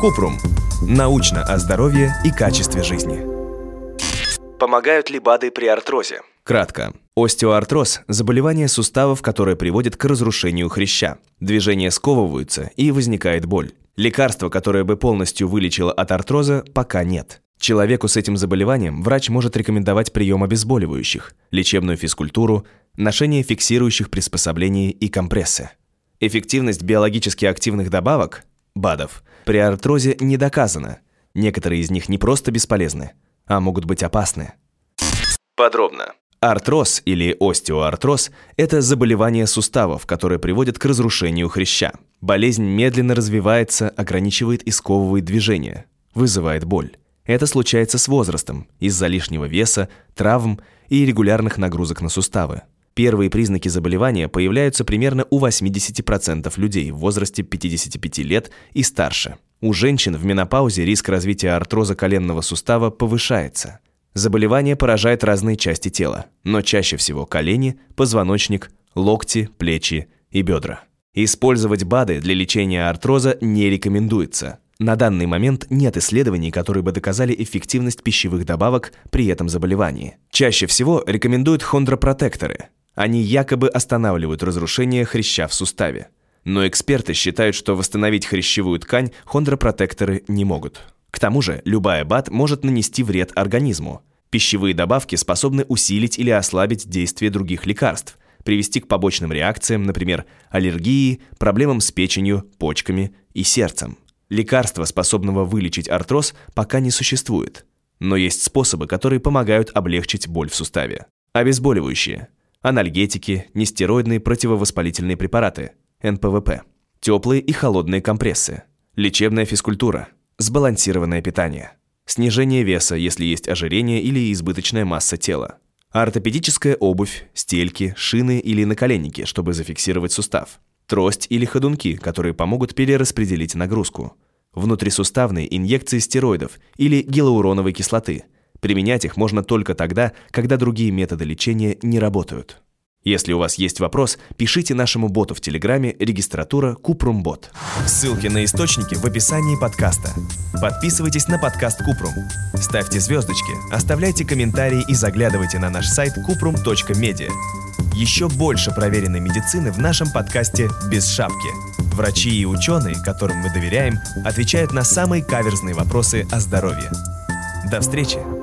Купрум. Научно о здоровье и качестве жизни. Помогают ли БАДы при артрозе? Кратко. Остеоартроз – заболевание суставов, которое приводит к разрушению хряща. Движения сковываются и возникает боль. Лекарства, которое бы полностью вылечило от артроза, пока нет. Человеку с этим заболеванием врач может рекомендовать прием обезболивающих, лечебную физкультуру, ношение фиксирующих приспособлений и компрессы. Эффективность биологически активных добавок, БАДов, при артрозе не доказана. Некоторые из них не просто бесполезны, а могут быть опасны. Подробно. Артроз или остеоартроз – это заболевание суставов, которое приводит к разрушению хряща. Болезнь медленно развивается, ограничивает и сковывает движение, вызывает боль. Это случается с возрастом из-за лишнего веса, травм и регулярных нагрузок на суставы. Первые признаки заболевания появляются примерно у 80% людей в возрасте 55 лет и старше. У женщин в менопаузе риск развития артроза коленного сустава повышается. Заболевание поражает разные части тела, но чаще всего колени, позвоночник, локти, плечи и бедра. Использовать БАДы для лечения артроза не рекомендуется. На данный момент нет исследований, которые бы доказали эффективность пищевых добавок при этом заболевании. Чаще всего рекомендуют хондропротекторы. Они якобы останавливают разрушение хряща в суставе. Но эксперты считают, что восстановить хрящевую ткань хондропротекторы не могут. К тому же, любая БАД может нанести вред организму. Пищевые добавки способны усилить или ослабить действие других лекарств, привести к побочным реакциям, например, аллергии, проблемам с печенью, почками и сердцем. Лекарства, способного вылечить артроз, пока не существует. Но есть способы, которые помогают облегчить боль в суставе. Обезболивающие, анальгетики, нестероидные противовоспалительные препараты, НПВП, теплые и холодные компрессы, лечебная физкультура, сбалансированное питание, снижение веса, если есть ожирение или избыточная масса тела, ортопедическая обувь, стельки, шины или наколенники, чтобы зафиксировать сустав, трость или ходунки, которые помогут перераспределить нагрузку, внутрисуставные инъекции стероидов или гиалуроновой кислоты. Применять их можно только тогда, когда другие методы лечения не работают. Если у вас есть вопрос, пишите нашему боту в Телеграме регистратура Купрумбот. Ссылки на источники в описании подкаста. Подписывайтесь на подкаст Купрум. Ставьте звездочки, оставляйте комментарии и заглядывайте на наш сайт kuprum.media. Еще больше проверенной медицины в нашем подкасте «Без шапки». Врачи и ученые, которым мы доверяем, отвечают на самые каверзные вопросы о здоровье. До встречи!